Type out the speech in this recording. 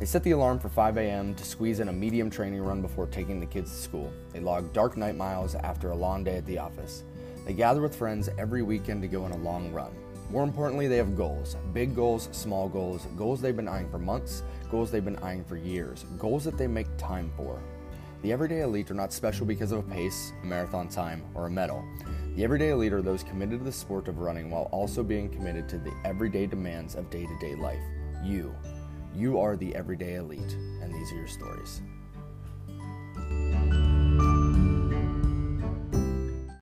They set the alarm for 5 a.m. to squeeze in a medium training run before taking the kids to school. They log dark night miles after a long day at the office. They gather with friends every weekend to go on a long run. More importantly, they have goals big goals, small goals, goals they've been eyeing for months, goals they've been eyeing for years, goals that they make time for. The everyday elite are not special because of a pace, a marathon time, or a medal. The everyday elite are those committed to the sport of running while also being committed to the everyday demands of day to day life. You. You are the everyday elite, and these are your stories.